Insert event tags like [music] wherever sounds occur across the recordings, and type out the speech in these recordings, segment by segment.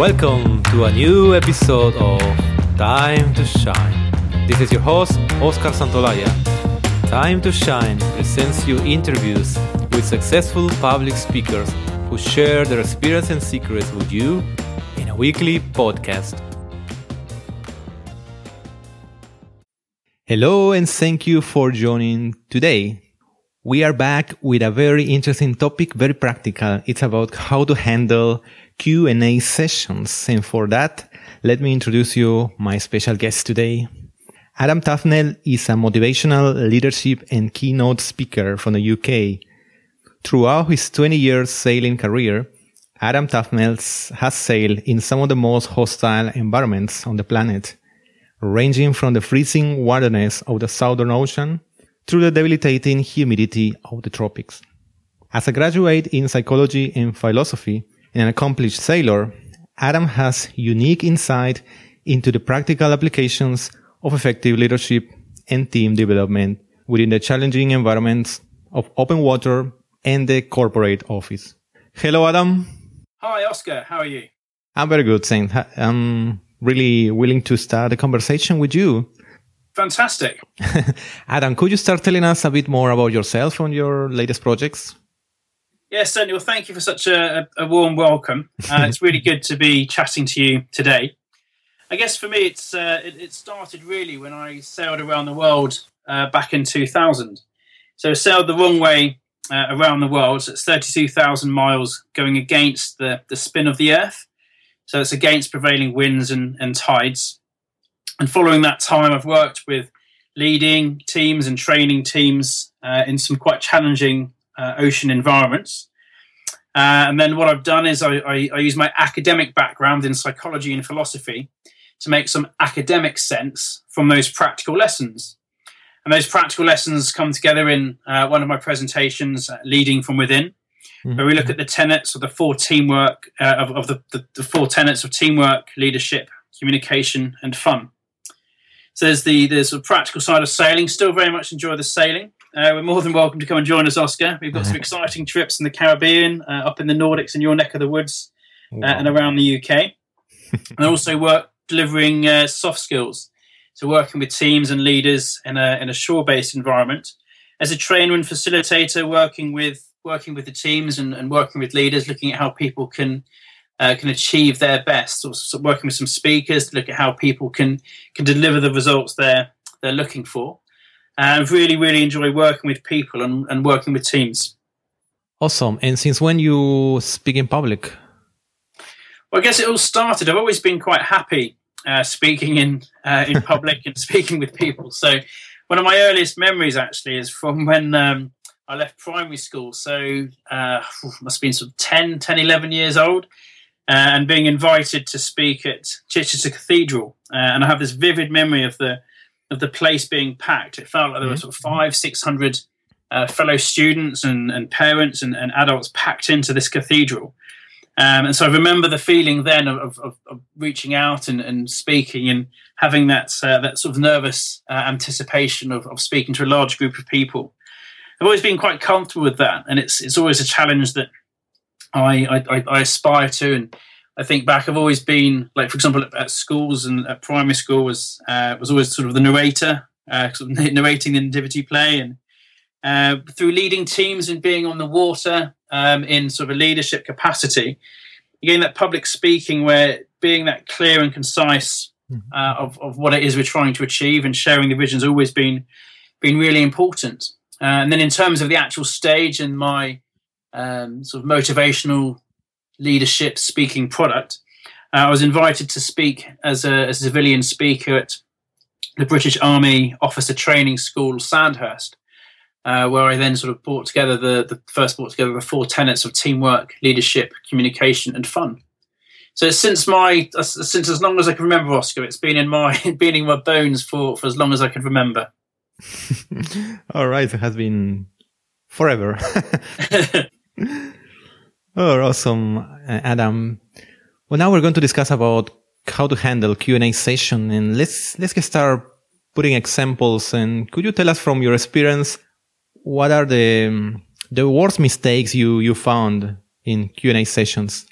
Welcome to a new episode of Time to Shine. This is your host, Oscar Santolaya. Time to Shine presents you interviews with successful public speakers who share their experience and secrets with you in a weekly podcast. Hello and thank you for joining today. We are back with a very interesting topic, very practical. It's about how to handle Q&A sessions. And for that, let me introduce you my special guest today. Adam Tufnell is a motivational leadership and keynote speaker from the UK. Throughout his 20 years sailing career, Adam Tufnell has sailed in some of the most hostile environments on the planet, ranging from the freezing wilderness of the Southern Ocean through the debilitating humidity of the tropics. As a graduate in psychology and philosophy and an accomplished sailor, Adam has unique insight into the practical applications of effective leadership and team development within the challenging environments of open water and the corporate office. Hello, Adam. Hi, Oscar. How are you? I'm very good, Saint. I'm really willing to start a conversation with you Fantastic. [laughs] Adam, could you start telling us a bit more about yourself and your latest projects? Yes, certainly. Well, thank you for such a, a warm welcome. Uh, it's really [laughs] good to be chatting to you today. I guess for me, it's uh, it, it, started really when I sailed around the world uh, back in 2000. So I sailed the wrong way uh, around the world. So it's 32,000 miles going against the, the spin of the Earth. So it's against prevailing winds and, and tides. And following that time, I've worked with leading teams and training teams uh, in some quite challenging uh, ocean environments. Uh, and then what I've done is I, I, I, use my academic background in psychology and philosophy to make some academic sense from those practical lessons. And those practical lessons come together in uh, one of my presentations, uh, Leading from Within, mm-hmm. where we look at the tenets of the four teamwork, uh, of, of the, the, the four tenets of teamwork, leadership, communication, and fun. So there's the there's a practical side of sailing. Still very much enjoy the sailing. Uh, we're more than welcome to come and join us, Oscar. We've got some [laughs] exciting trips in the Caribbean, uh, up in the Nordics, in your neck of the woods, uh, wow. and around the UK. [laughs] and also work delivering uh, soft skills, so working with teams and leaders in a in a shore-based environment. As a trainer and facilitator, working with working with the teams and, and working with leaders, looking at how people can uh, can achieve their best. So, so, working with some speakers to look at how people can can deliver the results they're they're looking for. And really, really enjoy working with people and, and working with teams. Awesome. And since when you speak in public? Well, I guess it all started. I've always been quite happy uh, speaking in uh, in public and [laughs] speaking with people. So one of my earliest memories actually is from when um, I left primary school. So uh, must have been sort of 10, 10, 11 years old uh, and being invited to speak at Chichester Cathedral. Uh, and I have this vivid memory of the of the place being packed. It felt like there were mm-hmm. sort of five, six hundred uh, fellow students and, and parents and, and, adults packed into this cathedral. Um, and so I remember the feeling then of, of, of reaching out and, and, speaking and having that uh, that sort of nervous uh, anticipation of, of speaking to a large group of people. I've always been quite comfortable with that, and it's it's always a challenge that I, I, I aspire to. And I think back, I've always been like, for example, at, at schools and at primary school was uh, was always sort of the narrator, uh, sort of [laughs] narrating the nativity play, and uh, through leading teams and being on the water um, in sort of a leadership capacity, again that public speaking, where being that clear and concise mm-hmm. uh, of of what it is we're trying to achieve and sharing the vision has always been been really important. Uh, and then in terms of the actual stage and my um, sort of motivational leadership speaking product. Uh, I was invited to speak as a, as a, civilian speaker at the British Army Officer Training School, Sandhurst, uh, where I then sort of brought together the, the first brought together the four tenets of teamwork, leadership, communication, and fun. So since my uh, since as long as I can remember, Oscar, it's been in my [laughs] been in my bones for for as long as I can remember. [laughs] All right, it has been forever. [laughs] oh, awesome, Adam. Well, now we're going to discuss about how to handle Q&A session and let's, let's get started putting examples. And could you tell us from your experience, what are the, the worst mistakes you, you found in Q&A sessions?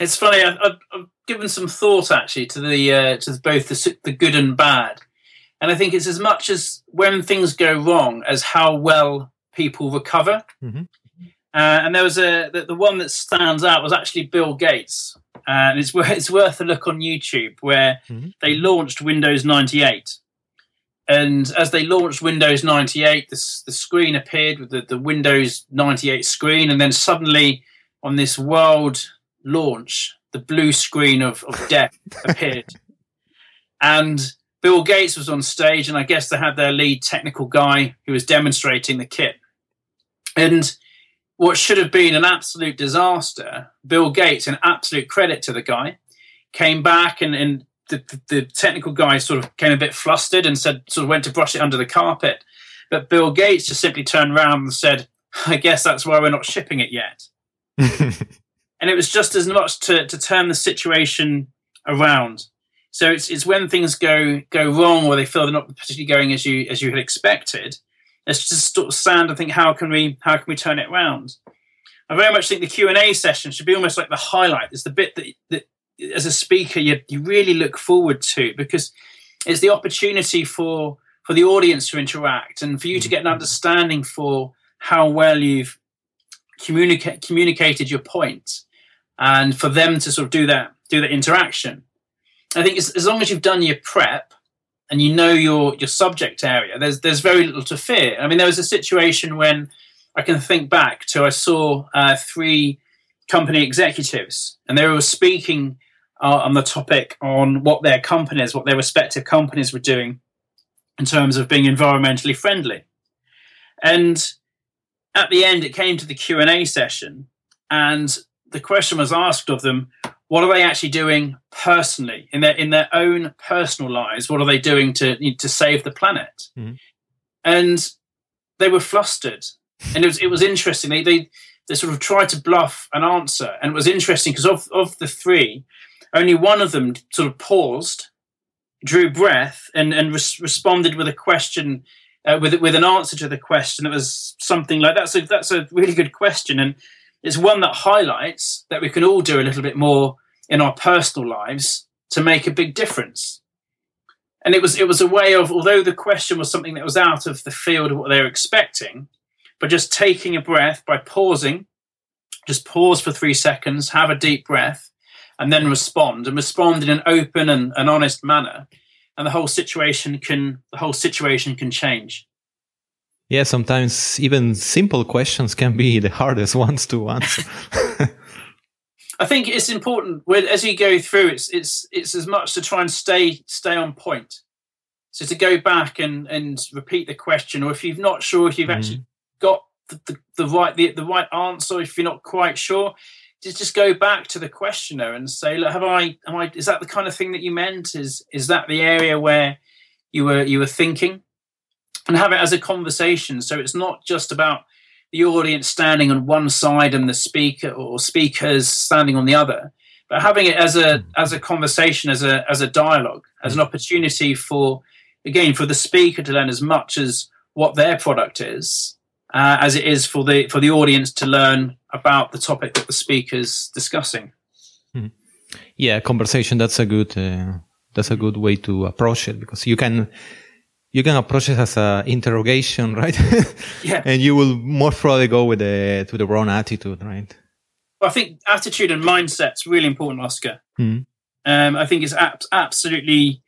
It's funny. I, I, given some thought actually to the uh, to both the the good and bad, and I think it's as much as when things go wrong as how well people recover. Mm-hmm. Uh, and there was a the, the, one that stands out was actually Bill Gates, and it's [laughs] it's worth a look on YouTube where mm-hmm. they launched Windows ninety eight, and as they launched Windows ninety eight, the the screen appeared with the, the Windows ninety eight screen, and then suddenly on this world launch, the blue screen of, of death [laughs] appeared, and Bill Gates was on stage, and I guess they had their lead technical guy who was demonstrating the kit, and what should have been an absolute disaster, Bill Gates, an absolute credit to the guy, came back and, and the, the, technical guy sort of came a bit flustered and said, sort of went to brush it under the carpet. But Bill Gates just simply turned around and said, I guess that's why we're not shipping it yet. [laughs] and it was just as much to, to turn the situation around. So it's, it's when things go go wrong or they feel they're not particularly going as you as you had expected let's just sort of stand and think how can we how can we turn it around? I very much think the q&a session should be almost like the highlight. It's the bit that, that as a speaker you, you really look forward to because it's the opportunity for for the audience to interact and for you to get an mm-hmm. understanding for how well you've communicate, communicated your point and for them to sort of do that do that interaction. I think as, as long as you've done your prep and you know your your subject area, there's there's very little to fear. I mean, there was a situation when I can think back to I saw uh, three company executives, and they were speaking uh, on the topic on what their companies, what their respective companies were doing in terms of being environmentally friendly. And at the end, it came to the Q and A session, and the question was asked of them: what are they actually doing personally in their in their own personal lives? What are they doing to to save the planet? Mm-hmm. And they were flustered, and it was it was interesting. They they they sort of tried to bluff an answer, and it was interesting because of of the three, only one of them sort of paused, drew breath, and and res- responded with a question. Uh, with with an answer to the question that was something like that's a that's a really good question and it's one that highlights that we can all do a little bit more in our personal lives to make a big difference. And it was it was a way of although the question was something that was out of the field of what they were expecting, but just taking a breath by pausing, just pause for three seconds, have a deep breath, and then respond and respond in an open and an honest manner. And the whole situation can the whole situation can change. Yeah, sometimes even simple questions can be the hardest [laughs] ones to answer. [laughs] I think it's important as you go through. It's it's it's as much to try and stay stay on point. So to go back and and repeat the question, or if you're not sure if you've mm-hmm. actually got the, the, the, right the, the right answer, if you're not quite sure, just just go back to the questioner and say, look, have I am I is that the kind of thing that you meant? Is is that the area where you were you were thinking? and have it as a conversation. So it's not just about the audience standing on one side and the speaker or speakers standing on the other, but having it as a as a conversation, as a as a dialogue, as an opportunity for again for the speaker to learn as much as what their product is, uh, as it is for the for the audience to learn about the topic that the speaker's discussing. Hmm. Yeah, conversation. That's a good. Uh, that's a good way to approach it because you can you can approach it as an interrogation, [laughs] right? yeah. and you will most probably go with the to the wrong attitude, right? Well, I think attitude and mindset's really important, Oscar. Mm. Um, I think it's ab- absolutely,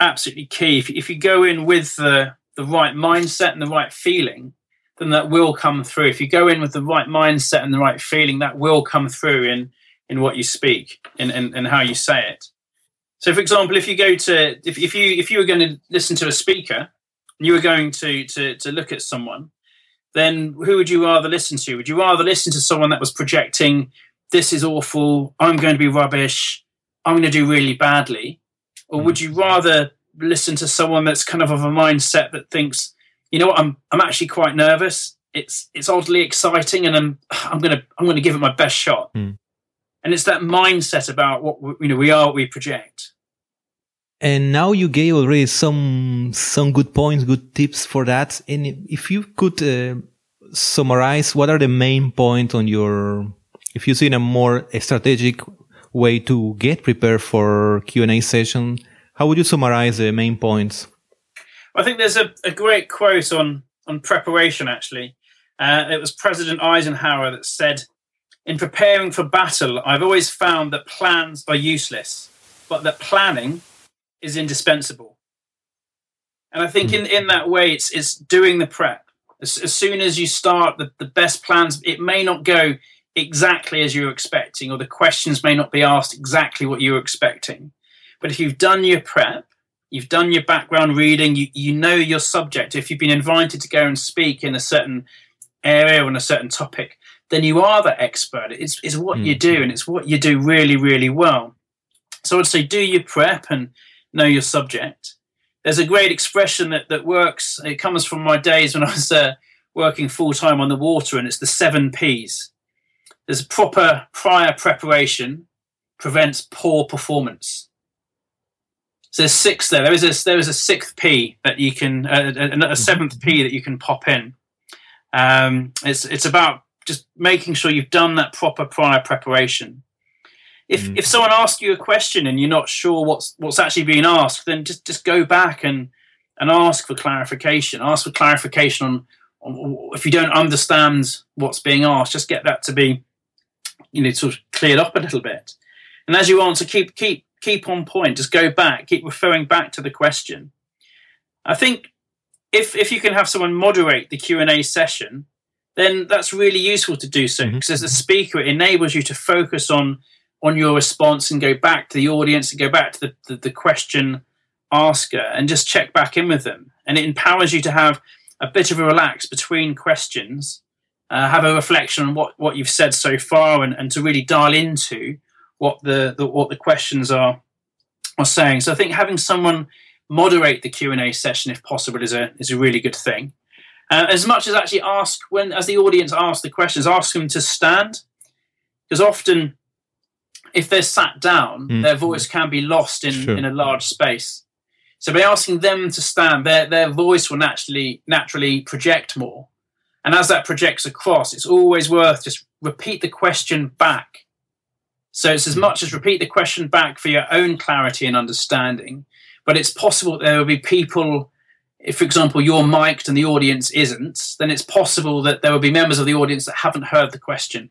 absolutely key. If, if you go in with the the right mindset and the right feeling, then that will come through. If you go in with the right mindset and the right feeling, that will come through in in what you speak and, and, and how you say it. So, for example, if you go to if, if you if you were going to listen to a speaker, and you were going to to to look at someone, then who would you rather listen to? Would you rather listen to someone that was projecting, "This is awful. I'm going to be rubbish. I'm going to do really badly," or would you rather listen to someone that's kind of of a mindset that thinks, "You know what? I'm I'm actually quite nervous. It's it's oddly exciting, and I'm I'm gonna I'm gonna give it my best shot." Mm. And it's that mindset about what you know we are, what we project. And now you gave already some some good points, good tips for that. And if you could uh, summarize, what are the main points on your, if you see in a more strategic way to get prepared for Q&A session. How would you summarize the main points? I think there's a, a great quote on, on preparation, actually. Uh, it was President Eisenhower that said, In preparing for battle, I've always found that plans are useless, but that planning is indispensable. And I think in, in that way, it's, it's doing the prep. As, as soon as you start the, the best plans, it may not go exactly as you were expecting, or the questions may not be asked exactly what you were expecting. But if you've done your prep, you've done your background reading, you, you know your subject. If you've been invited to go and speak in a certain area on a certain topic, then you are the expert. It's, it's what mm. you do, and it's what you do really, really well. So I'd say do your prep and know your subject. There's a great expression that, that works. It comes from my days when I was uh, working full time on the water, and it's the seven P's. There's proper prior preparation prevents poor performance. So there's six there. There is a there is a sixth P that you can uh, a, a mm-hmm. seventh P that you can pop in. Um, it's it's about just making sure you've done that proper prior preparation. If mm. if someone asks you a question and you're not sure what's what's actually being asked, then just just go back and and ask for clarification. Ask for clarification on, on if you don't understand what's being asked. Just get that to be you know sort of cleared up a little bit. And as you answer, keep keep keep on point. Just go back. Keep referring back to the question. I think if if you can have someone moderate the Q and A session, then that's really useful to do so mm-hmm. because as a speaker, it enables you to focus on on your response and go back to the audience and go back to the, the, the question asker and just check back in with them. And it empowers you to have a bit of a relax between questions, uh, have a reflection on what, what you've said so far, and, and to really dial into what the, the what the questions are are saying. So I think having someone moderate the Q and A session, if possible, is a is a really good thing. Uh, as much as actually ask when as the audience asks the questions, ask them to stand because often if they're sat down, mm. their voice can be lost in, sure. in a large space. So by asking them to stand, their their voice will naturally naturally project more. And as that projects across, it's always worth just repeat the question back. So it's as hmm. much as repeat the question back for your own clarity and understanding, but it's possible there will be people if, for example, you're mic'd and the audience isn't, then it's possible that there will be members of the audience that haven't heard the question.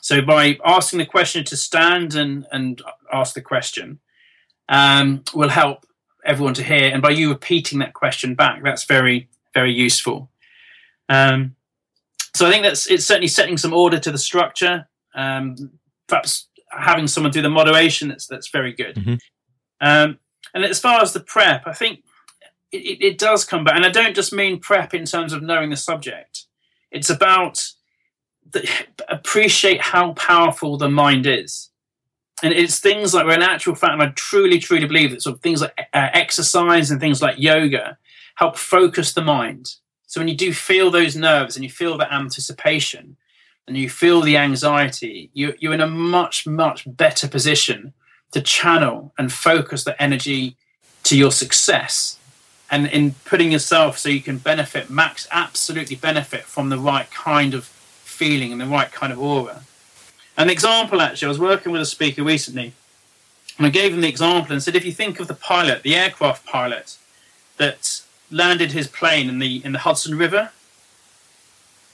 So by asking the question to stand and, and ask the question um, will help everyone to hear. And by you repeating that question back, that's very, very useful. Um, so I think that's it's certainly setting some order to the structure. Um, perhaps having someone do the moderation that's that's very good. Mm-hmm. Um, and as far as the prep, I think it, it does come back, and I don't just mean prep in terms of knowing the subject. It's about appreciate how powerful the mind is, and it's things like, in actual fact, and I truly, truly believe that sort of things like uh, exercise and things like yoga help focus the mind. So when you do feel those nerves and you feel that anticipation and you feel the anxiety, you, you're in a much, much better position to channel and focus the energy to your success and in putting yourself so you can benefit, max absolutely benefit from the right kind of feeling and the right kind of aura. An example, actually, I was working with a speaker recently, and I gave him the example and said, if you think of the pilot, the aircraft pilot that landed his plane in the in the Hudson River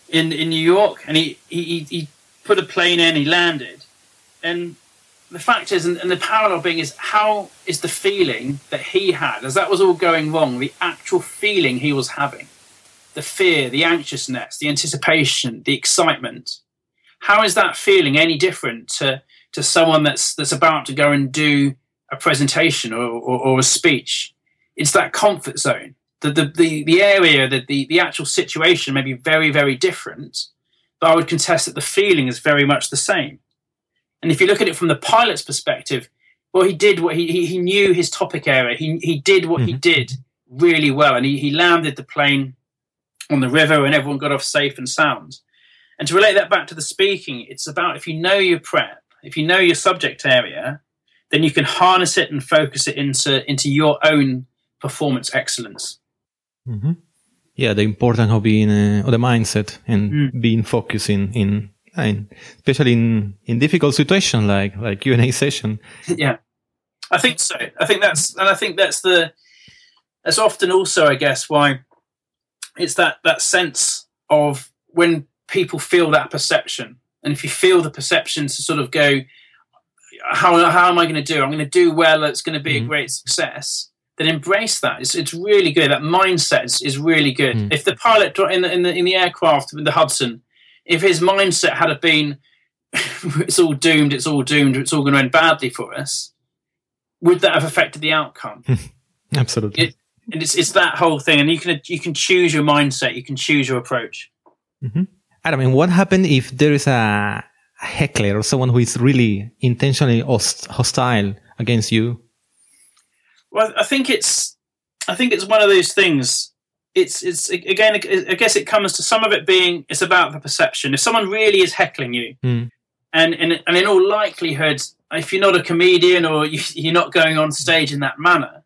in in New York, and he he, he put a plane in, he landed, and the fact is, and, and, the parallel being is how is the feeling that he had as that was all going wrong, the actual feeling he was having, the fear, the anxiousness, the anticipation, the excitement. How is that feeling any different to, to someone that's that's about to go and do a presentation or, or, or a speech? It's that comfort zone. The, the, the, the area, the, the, the actual situation may be very, very different, but I would contest that the feeling is very much the same and if you look at it from the pilot's perspective, well, he did what he he, knew his topic area. He he did what mm-hmm. he did really well, and he, he landed the plane on the river, and everyone got off safe and sound. And to relate that back to the speaking, it's about if you know your prep, if you know your subject area, then you can harness it and focus it into into your own performance excellence. Mm-hmm. Yeah, the importance of being uh, of the mindset and mm. being focusing in and especially in in difficult situation like like Q and A [laughs] session. yeah, I think so. I think that's and I think that's the that's often also I guess why it's that that sense of when people feel that perception, and if you feel the perception to sort of go, how how am I going to do? I'm going to do well. It's going to be mm-hmm. a great success. Then embrace that. It's, it's really good. That mindset is, is really good. Mm. If the pilot in the, in the in the aircraft in the Hudson, if his mindset had been, [laughs] it's all doomed. It's all doomed. It's all going to end badly for us. Would that have affected the outcome? [laughs] Absolutely. It, and it's it's that whole thing, and you can you can choose your mindset. You can choose your approach. Mm-hmm. Adam, and what happens if there is a heckler or someone who is really intentionally host- hostile against you? Well, I think it's I think it's one of those things. It's it's again. I guess it comes to some of it being it's about the perception. If someone really is heckling you, mm. and, and and in all likelihood, if you're not a comedian or you're not going on stage in that manner,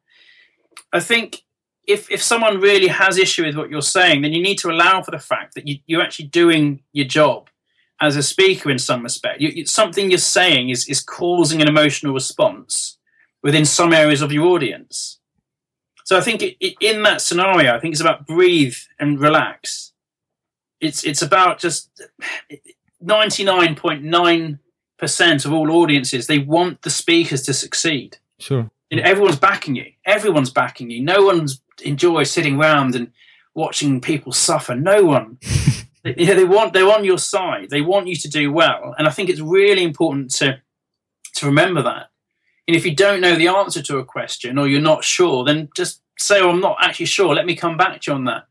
I think if if someone really has issue with what you're saying, then you need to allow for the fact that you, you're actually doing your job as a speaker in some respect. You, something you're saying is is causing an emotional response within some areas of your audience. So I think it, it, in that scenario, I think it's about breathe and relax. It's it's about just ninety nine point nine percent of all audiences they want the speakers to succeed. Sure. You know, everyone's backing you. Everyone's backing you. No one's enjoy sitting around and watching people suffer. No one. [laughs] yeah, they want they're on your side. They want you to do well, and I think it's really important to to remember that. And if you don't know the answer to a question or you're not sure, then just say, "Oh, I'm not actually sure. Let me come back to you on that."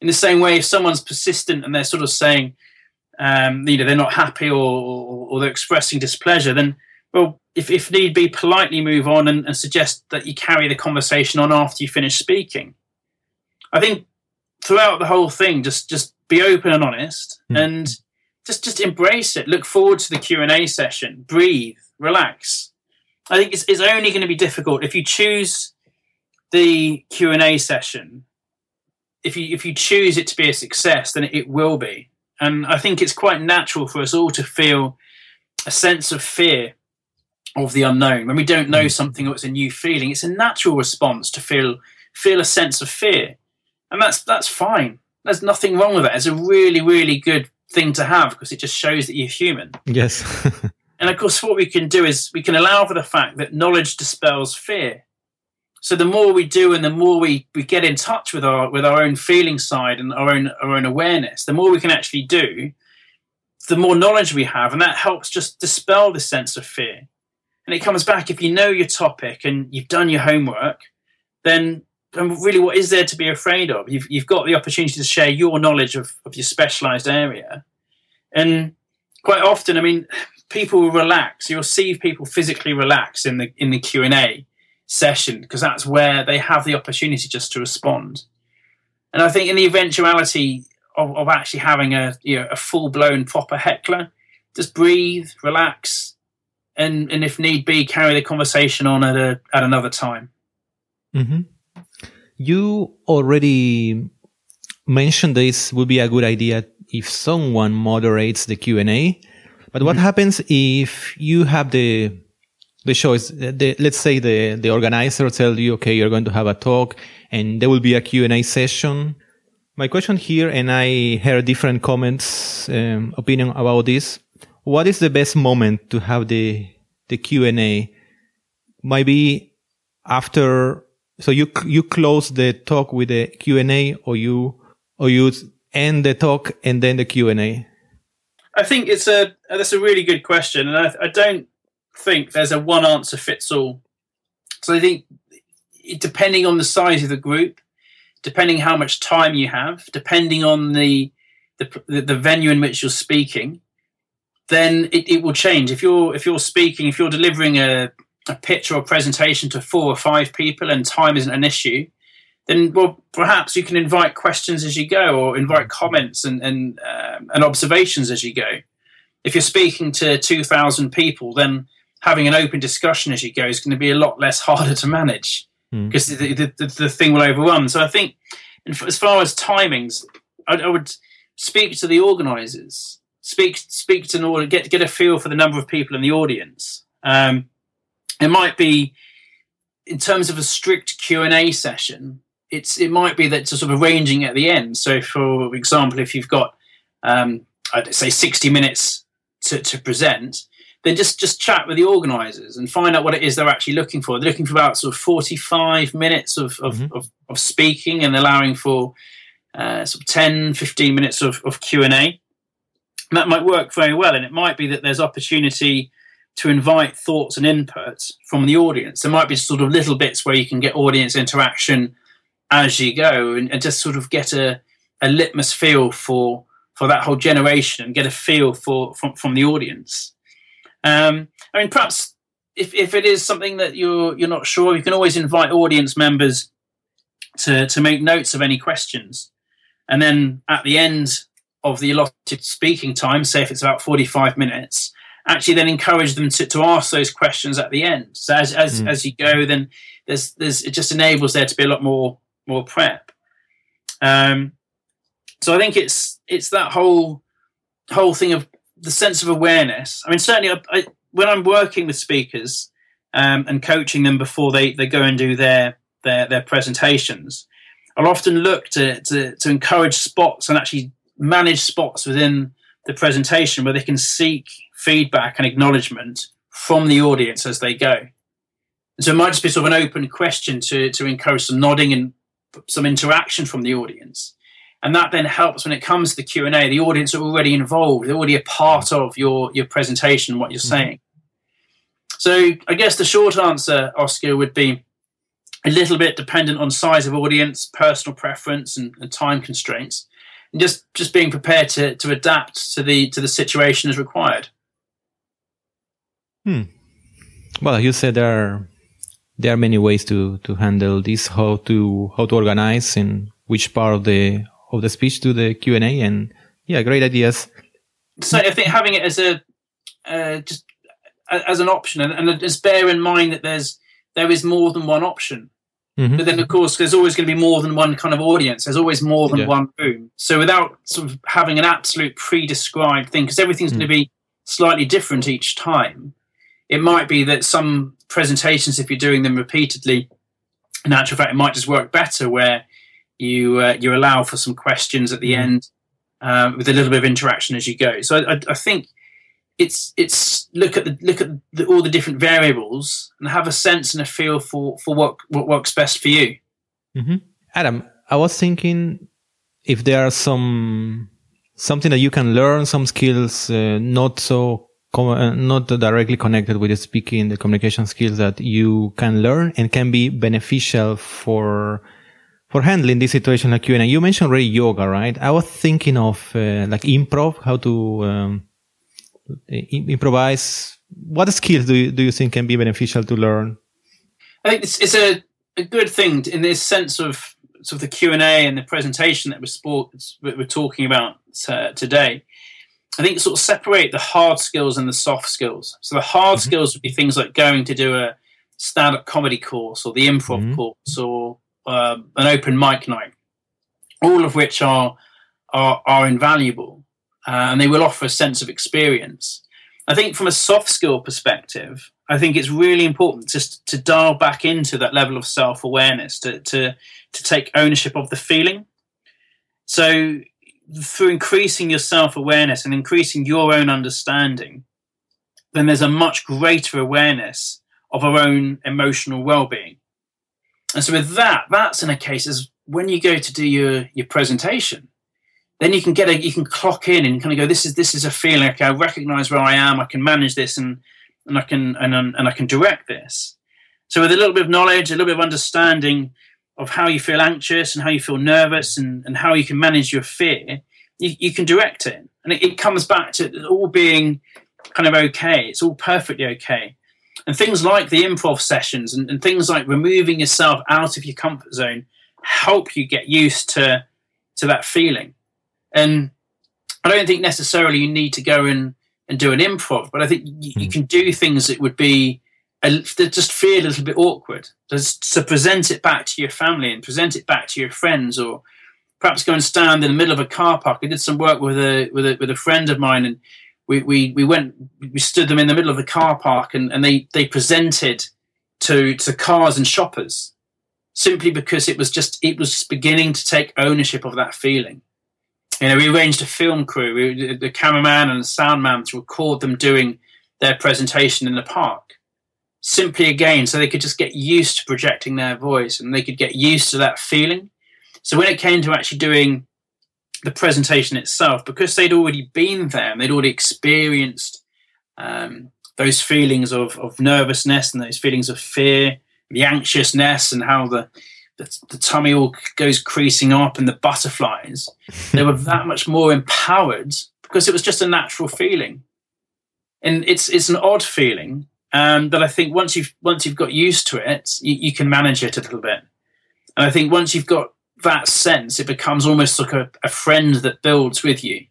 In the same way, if someone's persistent and they're sort of saying, um, you know, they're not happy or, or, or they're expressing displeasure, then well, if, if need be, politely move on and, and suggest that you carry the conversation on after you finish speaking. I think throughout the whole thing, just just be open and honest, mm. and just just embrace it. Look forward to the Q and A session. Breathe, relax. I think it's, it's only going to be difficult if you choose the Q and A session. If you if you choose it to be a success, then it will be. And I think it's quite natural for us all to feel a sense of fear of the unknown. When we don't know mm. something or it's a new feeling it's a natural response to feel feel a sense of fear. And that's that's fine. There's nothing wrong with that. It's a really really good thing to have because it just shows that you're human. Yes. [laughs] And of course what we can do is we can allow for the fact that knowledge dispels fear. So the more we do and the more we, we get in touch with our with our own feeling side and our own our own awareness the more we can actually do the more knowledge we have. And that helps just dispel the sense of fear and it comes back if you know your topic and you've done your homework, then really what is there to be afraid of? You've, you've got the opportunity to share your knowledge of, of your specialized area. And quite often, I mean, people relax. You'll see people physically relax in the in the Q and A session because that's where they have the opportunity just to respond. And I think in the eventuality of, of actually having a you know a full blown proper heckler, just breathe, relax, and and if need be, carry the conversation on at a at another time. Mm-hmm. You already mentioned this would be a good idea if someone moderates the Q and A. But what mm-hmm. happens if you have the the choice? The, let's say the the organizer tells you, okay, you're going to have a talk, and there will be a Q and A session. My question here, and I heard different comments, um, opinion about this what is the best moment to have the the Q and A? Maybe after, so you you close the talk with the Q and A, or you or you end the talk and then the Q and A. I think it's a that's a really good question, and I, I don't think there's a one answer fits all. So I think depending on the size of the group, depending how much time you have, depending on the the, the venue in which you're speaking, then it, it will change. If you're if you're speaking, if you're delivering a, a pitch or a presentation to four or five people and time isn't an issue, then well perhaps you can invite questions as you go or invite comments and and, um, and observations as you go. If you're speaking to two thousand people, then having an open discussion as you go is going to be a lot less [laughs] harder to manage because mm. the, the, the, the, thing will overwhelm. So I think, as far as timings, I, I would speak to the organisers speak speak to an audience, get get a feel for the number of people in the audience. Um, it might be in terms of a strict Q and A session. It's it might be that to sort of arranging at the end. So, for example, if you've got um, I'd say sixty minutes to, to present, then just just chat with the organisers and find out what it is they're actually looking for. They're looking for about sort of forty five minutes of of, mm-hmm. of of, speaking and allowing for uh, sort of 10, 15 minutes of, of Q and A. That might work very well, and it might be that there's opportunity to invite thoughts and input from the audience. There might be sort of little bits where you can get audience interaction as you go and, and just sort of get a, a litmus feel for for that whole generation and get a feel for from, from the audience. Um, I mean, perhaps if, if it is something that you're you're not sure, you can always invite audience members to to make notes of any questions, and then at the end of the allotted speaking time, say if it's about forty five minutes, actually then encourage them to, to ask those questions at the end. So as as, mm. as you go, then there's there's it just enables there to be a lot more more prep. Um, so I think it's it's that whole whole thing of the sense of awareness. I mean, certainly, I, I, when I'm working with speakers um, and coaching them before they, they go and do their their, their presentations, I'll often look to, to to encourage spots and actually manage spots within the presentation where they can seek feedback and acknowledgement from the audience as they go. And so it might just be sort of an open question to to encourage some nodding and some interaction from the audience and that then helps when it comes to the q&a the audience are already involved they're already a part of your your presentation what you're mm-hmm. saying so i guess the short answer oscar would be a little bit dependent on size of audience personal preference and, and time constraints and just just being prepared to to adapt to the to the situation as required hmm. well you said there are there are many ways to to handle this how to how to organize and which part of the of the speech to the Q and A, and yeah, great ideas. So I think having it as a uh, just as an option, and, and, just bear in mind that there's there is more than one option. Mm-hmm. But then, of course, there's always going to be more than one kind of audience. There's always more than yeah. one room. So, without sort of having an absolute pre-described thing, because everything's mm. going to be slightly different each time, it might be that some presentations, if you're doing them repeatedly, in actual fact, it might just work better where you uh, you allow for some questions at the mm. end uh, with a little bit of interaction as you go. So I, I think it's it's look at the look at the, all the different variables and have a sense and a feel for for what what works best for you. Mm-hmm. Adam, I was thinking if there are some something that you can learn, some skills uh, not so uh, not directly connected with the speaking, the communication skills that you can learn and can be beneficial for for handling this situation like Q&A, you mentioned already yoga, right? I was thinking of uh, like improv, how to um, improvise. What skills do you, do you think can be beneficial to learn? I think it's, it's a, a good thing in this sense of sort of the Q and A and the presentation that we're, sport, we're talking about uh, today. I think sort of separate the hard skills and the soft skills. So the hard mm-hmm. skills would be things like going to do a stand-up comedy course or the improv mm-hmm. course or uh, an open mic night, all of which are are, are invaluable uh, and they will offer a sense of experience. I think from a soft skill perspective, I think it's really important just to dial back into that level of self awareness to, to to take ownership of the feeling. So through increasing your self awareness and increasing your own understanding, then there's a much greater awareness of our own emotional well being. And so with that, that's in a case is when you go to do your your presentation, then you can get a you can clock in and kind of go, this is this is a feeling. Okay, I recognize where I am. I can manage this and and I can and and I can direct this. So with a little bit of knowledge, a little bit of understanding of how you feel anxious and how you feel nervous and, and how you can manage your fear, you, you can direct it. And it, it comes back to it all being kind of okay. It's all perfectly okay. And things like the improv sessions and, and things like removing yourself out of your comfort zone help you get used to to that feeling. And I don't think necessarily you need to go and, and do an improv, but I think you, you hmm. can do things that would be a, that just feel a little bit awkward. Just to present it back to your family and present it back to your friends or perhaps go and stand in the middle of a car park. I did some work with a with a with a friend of mine, and we we, we went we stood them in the middle of the car park, and, and they they presented to to cars and shoppers simply because it was just it was beginning to take ownership of that feeling. You know, we arranged a film crew, the cameraman and the sound man to record them doing their presentation in the park. Simply again, so they could just get used to projecting their voice and they could get used to that feeling. So when it came to actually doing the presentation itself, because they'd already been there and they'd already experienced um, those feelings of, of nervousness and those feelings of fear, the anxiousness, and how the, the, the tummy all goes creasing up and the butterflies, [laughs] they were that much more empowered because it was just a natural feeling. And it's it's an odd feeling um, that I think once you've once you've got used to it, you, you can manage it a little bit. And I think once you've got that sense, it becomes almost like a, a friend that builds with you.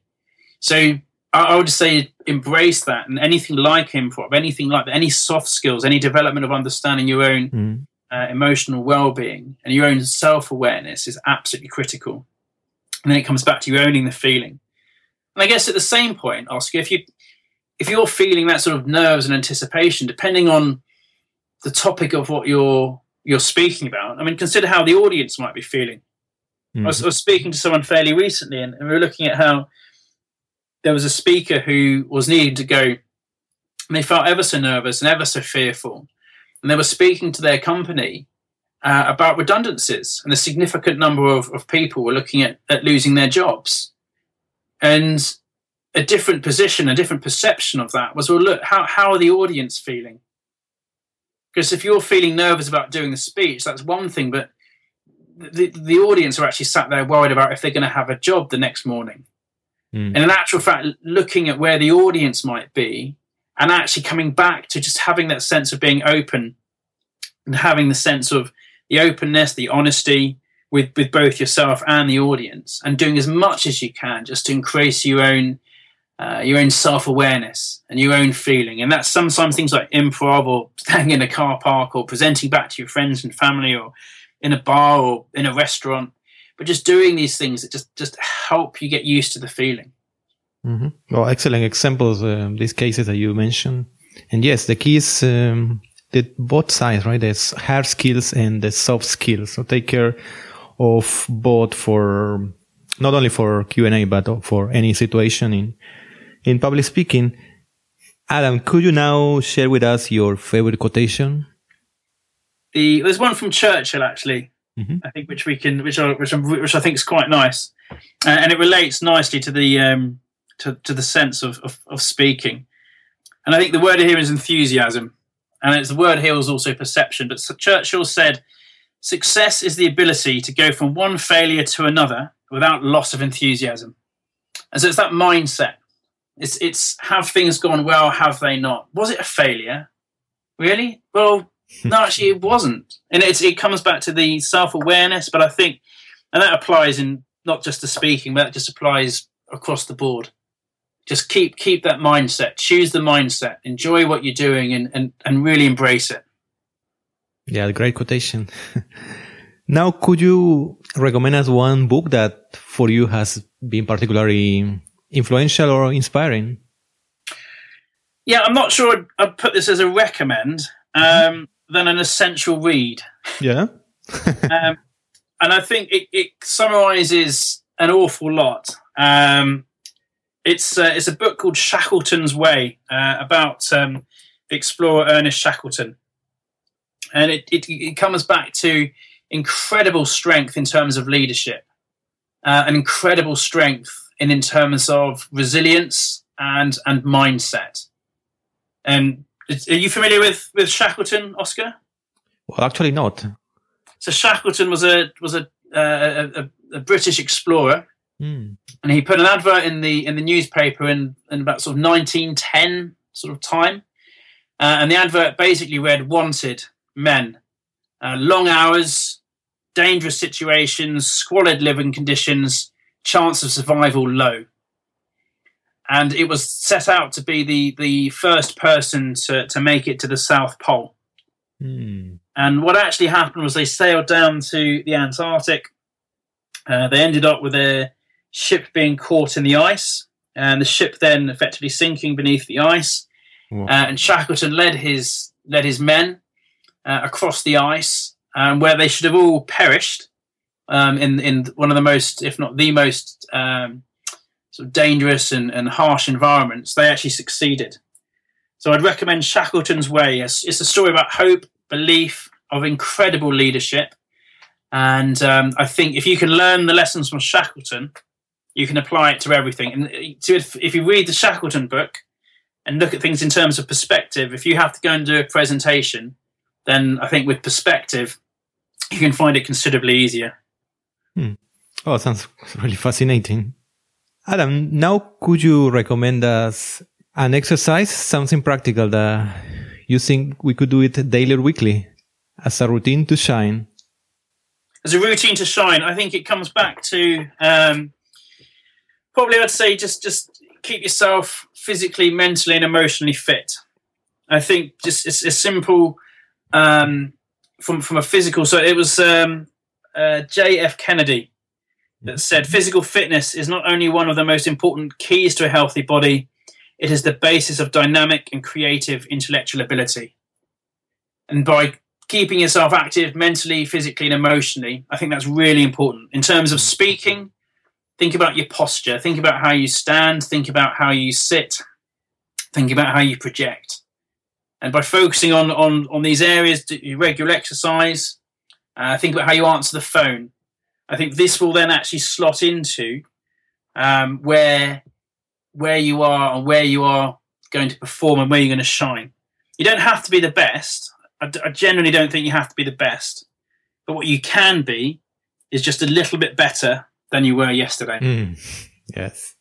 So I, I, would say embrace that and anything like improv, anything like that, any soft skills, any development of understanding your own mm. Uh, emotional well-being and your own self-awareness is absolutely critical. And then it comes back to you owning the feeling. And I guess at the same point, Oscar, if you if you're feeling that sort of nerves and anticipation, depending on the topic of what you're you're speaking about, I mean, consider how the audience might be feeling. Mm-hmm. I, was, I, was, speaking to someone fairly recently, and, and we were looking at how there was a speaker who was needing to go, and they felt ever so nervous and ever so fearful, and they were speaking to their company uh, about redundancies, and a significant number of, of people were looking at, at losing their jobs, and a different position, a different perception of that was well, look, how how are the audience feeling? Because if you're feeling nervous about doing the speech, that's one thing, but the, the audience are actually sat there worried about if they're going to have a job the next morning. Mm. And in actual fact, looking at where the audience might be and actually coming back to just having that sense of being open and having the sense of the openness, the honesty with, with both yourself and the audience and doing as much as you can just to increase your own uh, your own self awareness and your own feeling. And that's sometimes things like improv or [laughs] standing in a car park or presenting back to your friends and family or in a bar or in a restaurant, but just doing these things that just just help you get used to the feeling. Mm-hmm. Well, excellent examples. Uh, these cases that you mentioned, and yes, the key is um, the both sides, right? There's hard skills and the soft skills. So take care of both for not only for Q and A, but for any situation in in public speaking. Adam, could you now share with us your favorite quotation? the there's one from Churchill actually. Mm-hmm. I think which we can which I, which, which I think is quite nice, uh, and it relates nicely to the um, to, to the sense of, of, of speaking. And I think the word here is enthusiasm, and it's the word here is also perception. But Churchill said, "Success is the ability to go from one failure to another without loss of enthusiasm." And so it's that mindset. It's it's have things gone well? Have they not? Was it a failure? Really? Well, [laughs] no, actually, it wasn't, and it's, it comes back to the self awareness. But I think, and that applies in not just to speaking, but that just applies across the board. Just keep keep that mindset. Choose the mindset. Enjoy what you're doing, and and, and really embrace it. Yeah, great quotation. [laughs] now, could you recommend us one book that for you has been particularly influential or inspiring? Yeah, I'm not sure I'd put this as a recommend. Um, than an essential read. Yeah. [laughs] um, and I think it, it, summarizes an awful lot. Um, it's uh, it's a book called Shackleton's Way uh, about um, the explorer Ernest Shackleton, and it, it, it comes back to incredible strength in terms of leadership, uh, an incredible strength in in terms of resilience and and mindset, and are you familiar with with Shackleton, Oscar? Well, actually, not. So Shackleton was a was a uh, a, a, British explorer, mm. and he put an advert in the in the newspaper in, in about sort of 1910 sort of time, uh, and the advert basically read "Wanted men, uh, long hours, dangerous situations, squalid living conditions, chance of survival low." and it was set out to be the the first person to to make it to the South Pole. Hmm. And what actually happened was they sailed down to the Antarctic, Uh, they ended up with their ship being caught in the ice, and the ship then effectively sinking beneath the ice. Uh, and Shackleton led his led his men uh, across the ice, um, where they should have all perished um, in in one of the most, if not the most, um, sort of dangerous and, and harsh environments. They actually succeeded. So I'd recommend Shackleton's Way. It's, it's a story about hope, belief, of incredible leadership, and um, I think if you can learn the lessons from Shackleton, you can apply it to everything. And uh, if, if you read the Shackleton book and look at things in terms of perspective, if you have to go and do a presentation, then I think with perspective, you can find it considerably easier. Hmm. Oh, sounds really fascinating. Adam, now could you recommend us an exercise, something practical that you think we could do it daily or weekly as a routine to shine? As a routine to shine, I think it comes back to um, probably I'd say just just keep yourself physically, mentally, and emotionally fit. I think just it's a simple um, from from a physical. So it was um, uh, J.F. Kennedy that said physical fitness is not only one of the most important keys to a healthy body, it is the basis of dynamic and creative intellectual ability. And by keeping yourself active mentally, physically, and emotionally, I think that's really important. In terms of speaking, think about your posture, think about how you stand, think about how you sit, think about how you project. And by focusing on on, on these areas, regular exercise, uh, think about how you answer the phone. I think this will then actually slot into um, where where you are and where you are going to perform and where you're going to shine. You don't have to be the best. I, I generally don't think you have to be the best, but what you can be is just a little bit better than you were yesterday. Mm, yes,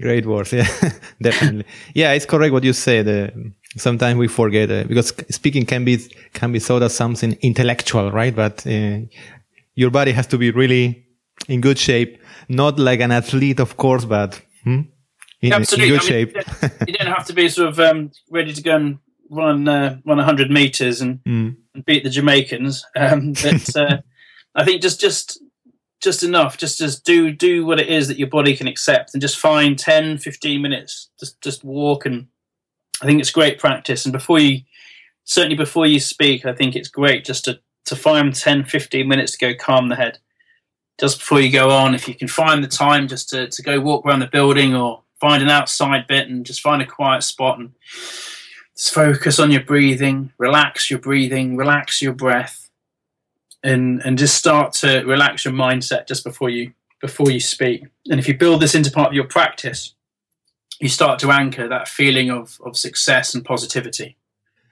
great words. [laughs] Yeah, definitely. yeah, it's correct what you said. Uh, sometimes we forget uh, because speaking can be can be thought as something intellectual, right? But uh, your body has to be really in good shape, not like an athlete, of course, but hmm? in, Absolutely. in good I mean, shape. You don't, [laughs] you don't have to be sort of um, ready to go and run uh, run 100 meters and, Mm. and beat the Jamaicans, [laughs] um, but uh, I think just just just enough. Just just do do what it is that your body can accept, and just find 10, 15 minutes. Just just walk, and I think it's great practice. And before you, certainly before you speak, I think it's great just to to find 10, 15 minutes to go calm the head. Just before you go on, if you can find the time just to, to go walk around the building or find an outside bit and just find a quiet spot and just focus on your breathing, relax your breathing, relax your breath, and and just start to relax your mindset just before you before you speak. And if you build this into part of your practice, you start to anchor that feeling of, of success and positivity.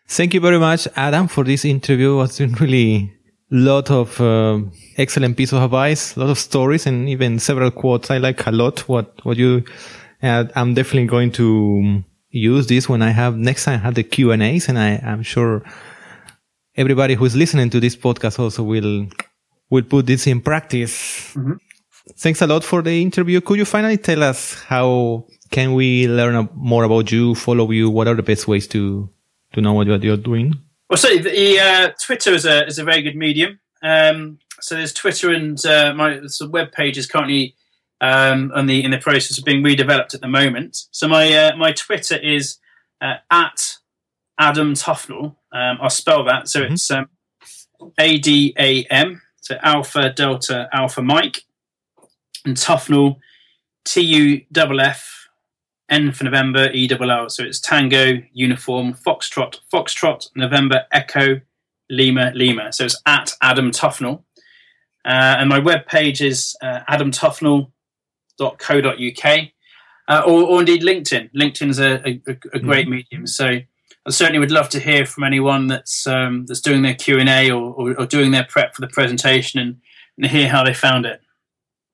Thank you very much, Adam, for this interview. It's been really lot of uh, excellent piece of advice, a lot of stories, and even several quotes. I like a lot what what you. Uh, I'm definitely going to use this when I have next time I have the Q and A's, and I I am sure everybody who is listening to this podcast also will will put this in practice. Mhm. Thanks a lot for the interview. Could you finally tell us how can we learn more about you, follow you? What are the best ways to to know what you're, you're doing? Well, so the uh, Twitter is a is a very good medium. Um, so there's Twitter and uh, my so web page is currently um, on the in the process of being redeveloped at the moment. So my uh, my Twitter is uh, at Adam Tuffnell. Um, I'll spell that. So Mhm. it's um, A D A M. So Alpha Delta Alpha Mike and Tuffnell T U F F N for November, E double L. So it's Tango, Uniform, Foxtrot, Foxtrot, November, Echo, Lima, Lima. So it's at Adam Tuffnell. Uh, and my web page is uh, adamtuffnell.co.uk uh, or, or indeed LinkedIn. LinkedIn's a, a, a great medium. So I certainly would love to hear from anyone that's um, that's doing their Q and A or, or, or doing their prep for the presentation and, and hear how they found it.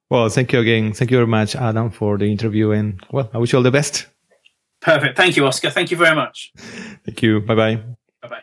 Well, thank you again. Thank you very much, Adam, for the interview. And well, I wish you all the best. Perfect. Thank you, Oscar. Thank you very much. Thank you. Bye bye. Bye bye.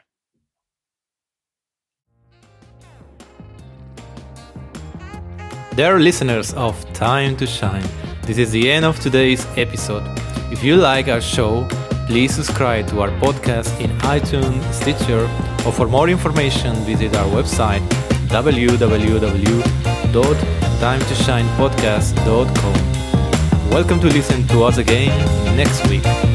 Dear listeners of Time to Shine, this is the end of today's episode. If you like our show, please subscribe to our podcast in iTunes, Stitcher, or for more information, visit our website www.time-to-shine.com. Welcome to listen to us again next week.